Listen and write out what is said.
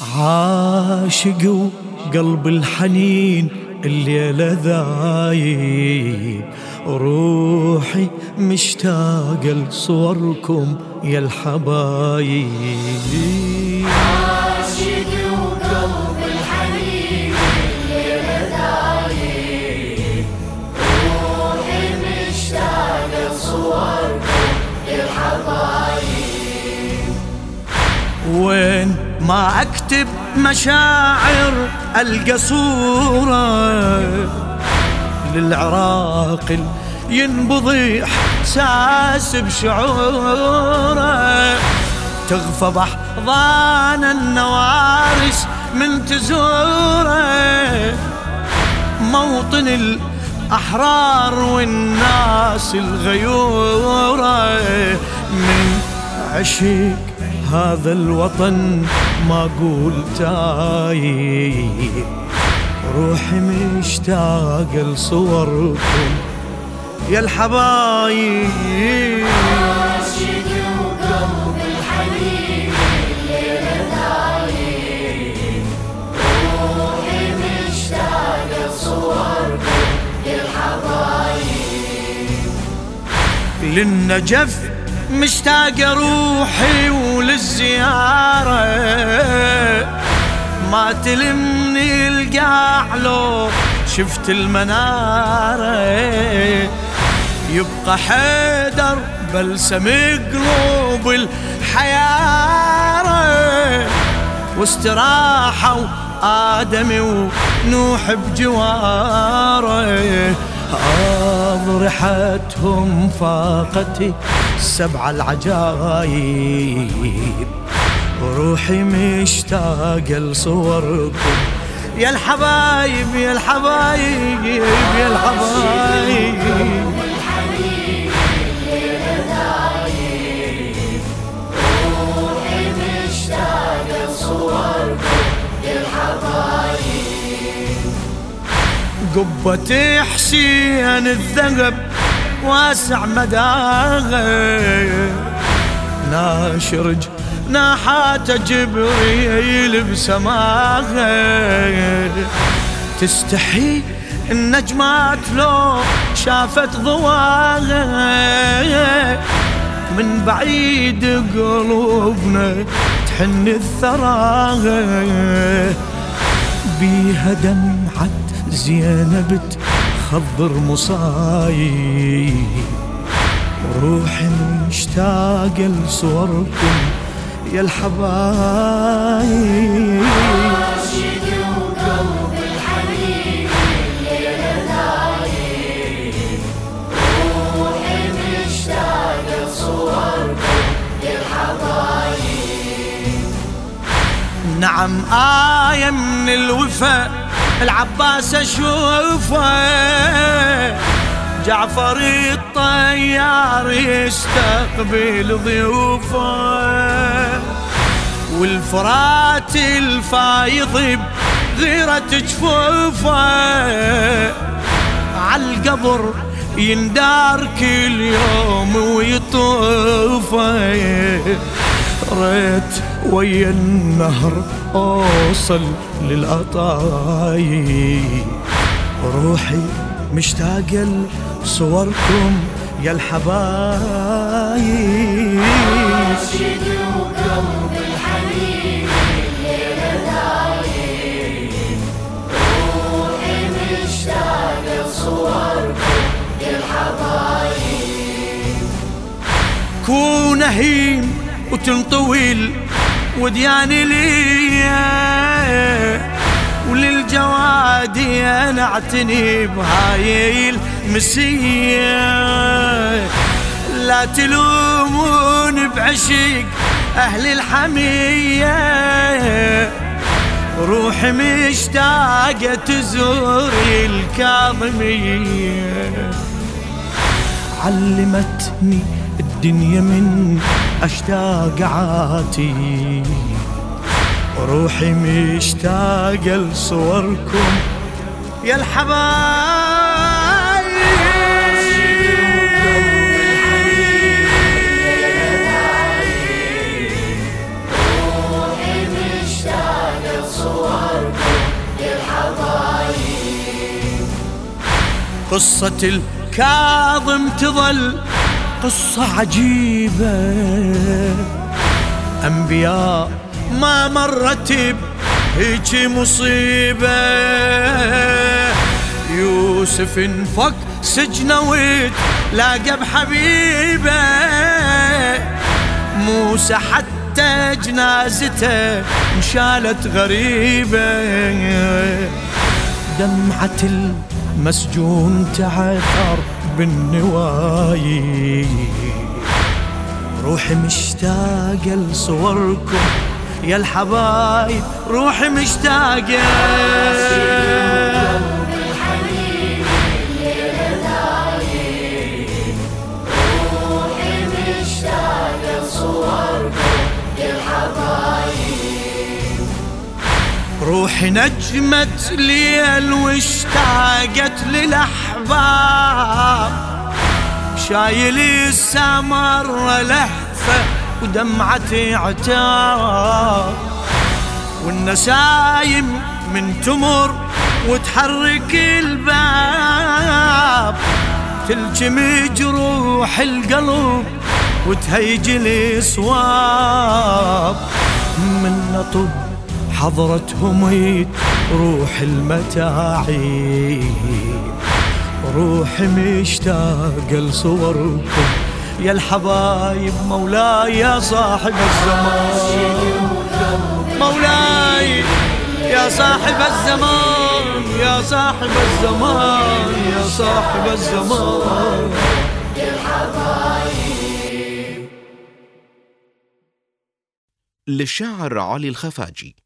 عاشق وقلب الحنين الليلة ذايب. روحي مشتاقة لصوركم يا الحبايب. عاشق وقلب الحنين الليلة ذايب. روحي مشتاقة لصوركم يا الحبايب. وين ما أكتب مشاعر ألقى صورة للعراق ينبضي إحساس بشعوره. تغفى بحضان النوارس من تزوره. موطن الأحرار والناس الغيورة. من عشق هذا الوطن ما قول تايب روحي مشتاق الحبايب ذايب روحي مشتاقة لصوركم يا الحبايب. للنجف مشتاق روحي وللزيارة. ما تلمني القاع لو شفت المنارة. يبقى حيدر بلسم قلوب الحيارة. واستراحة وآدم ونوح بجواره. أضرحتهم فاقتي سبع العجايب. روحي مشتاقة لصوركم. يا الحبايب يا الحبايب يا الحبايب. قبة حسين الذهب واسع مداها ناشر جناحات جبريل بسماها تستحي النجمات لو شافت ضواها من بعيد قلوبنا تحن الثراها بيها دمعة زينب تخضر مصايب. روحي مشتاقة لصوركم يا الحبايب. نعم آية من الوفا العباس أشوفه. جعفر الطيار يستقبل ضيوفه. والفرات الفايض بغيرة جفوفه. عالقبر يندار كل يوم ويطوفه. ريت ويا النهر أوصل للقطايب روحي مشتاقة لصوركم يا الحبايب. عاشق وقلب الحنين الليلة ذايب روحي مشتاقة لصوركم يا الحبايب كون هين وتنطوي ودياني ليا وللجواد أنا اعتني بهاي المسية. لا تلومون بعشق أهل الحمية. روحي مشتاقة تزور الكاظمية. علمتني الدنيا من أشتاق عاتي روحي مشتاقة لصوركم. يا الحبايب. قصة الكاظم تظل قصة عجيبة. أنبياء ما مرت هيك مصيبة. يوسف انفك سجنه وتلاقى بحبيبه. موسى حتى جنازته انشالت غريبة. دمعة المسجون تعثر بالنوايي روحي مشتاقة لصوركم يا الحبايب روحي مشتاقة. روحي نجمت ليل واشتاقت للأحباب. شايل السمر لحفة ودمعتي عتاب والنسايم من تمر وتحرك الباب. تلجم جروح القلب وتهيج الصواب من نطب حضرتهم روح المتاعي روحي مشتاق لصوركم. يا الحبايب مولاي يا صاحب الزمان. مولاي يا صاحب الزمان يا صاحب الزمان يا صاحب الزمان. للشاعر علي الخفاجي.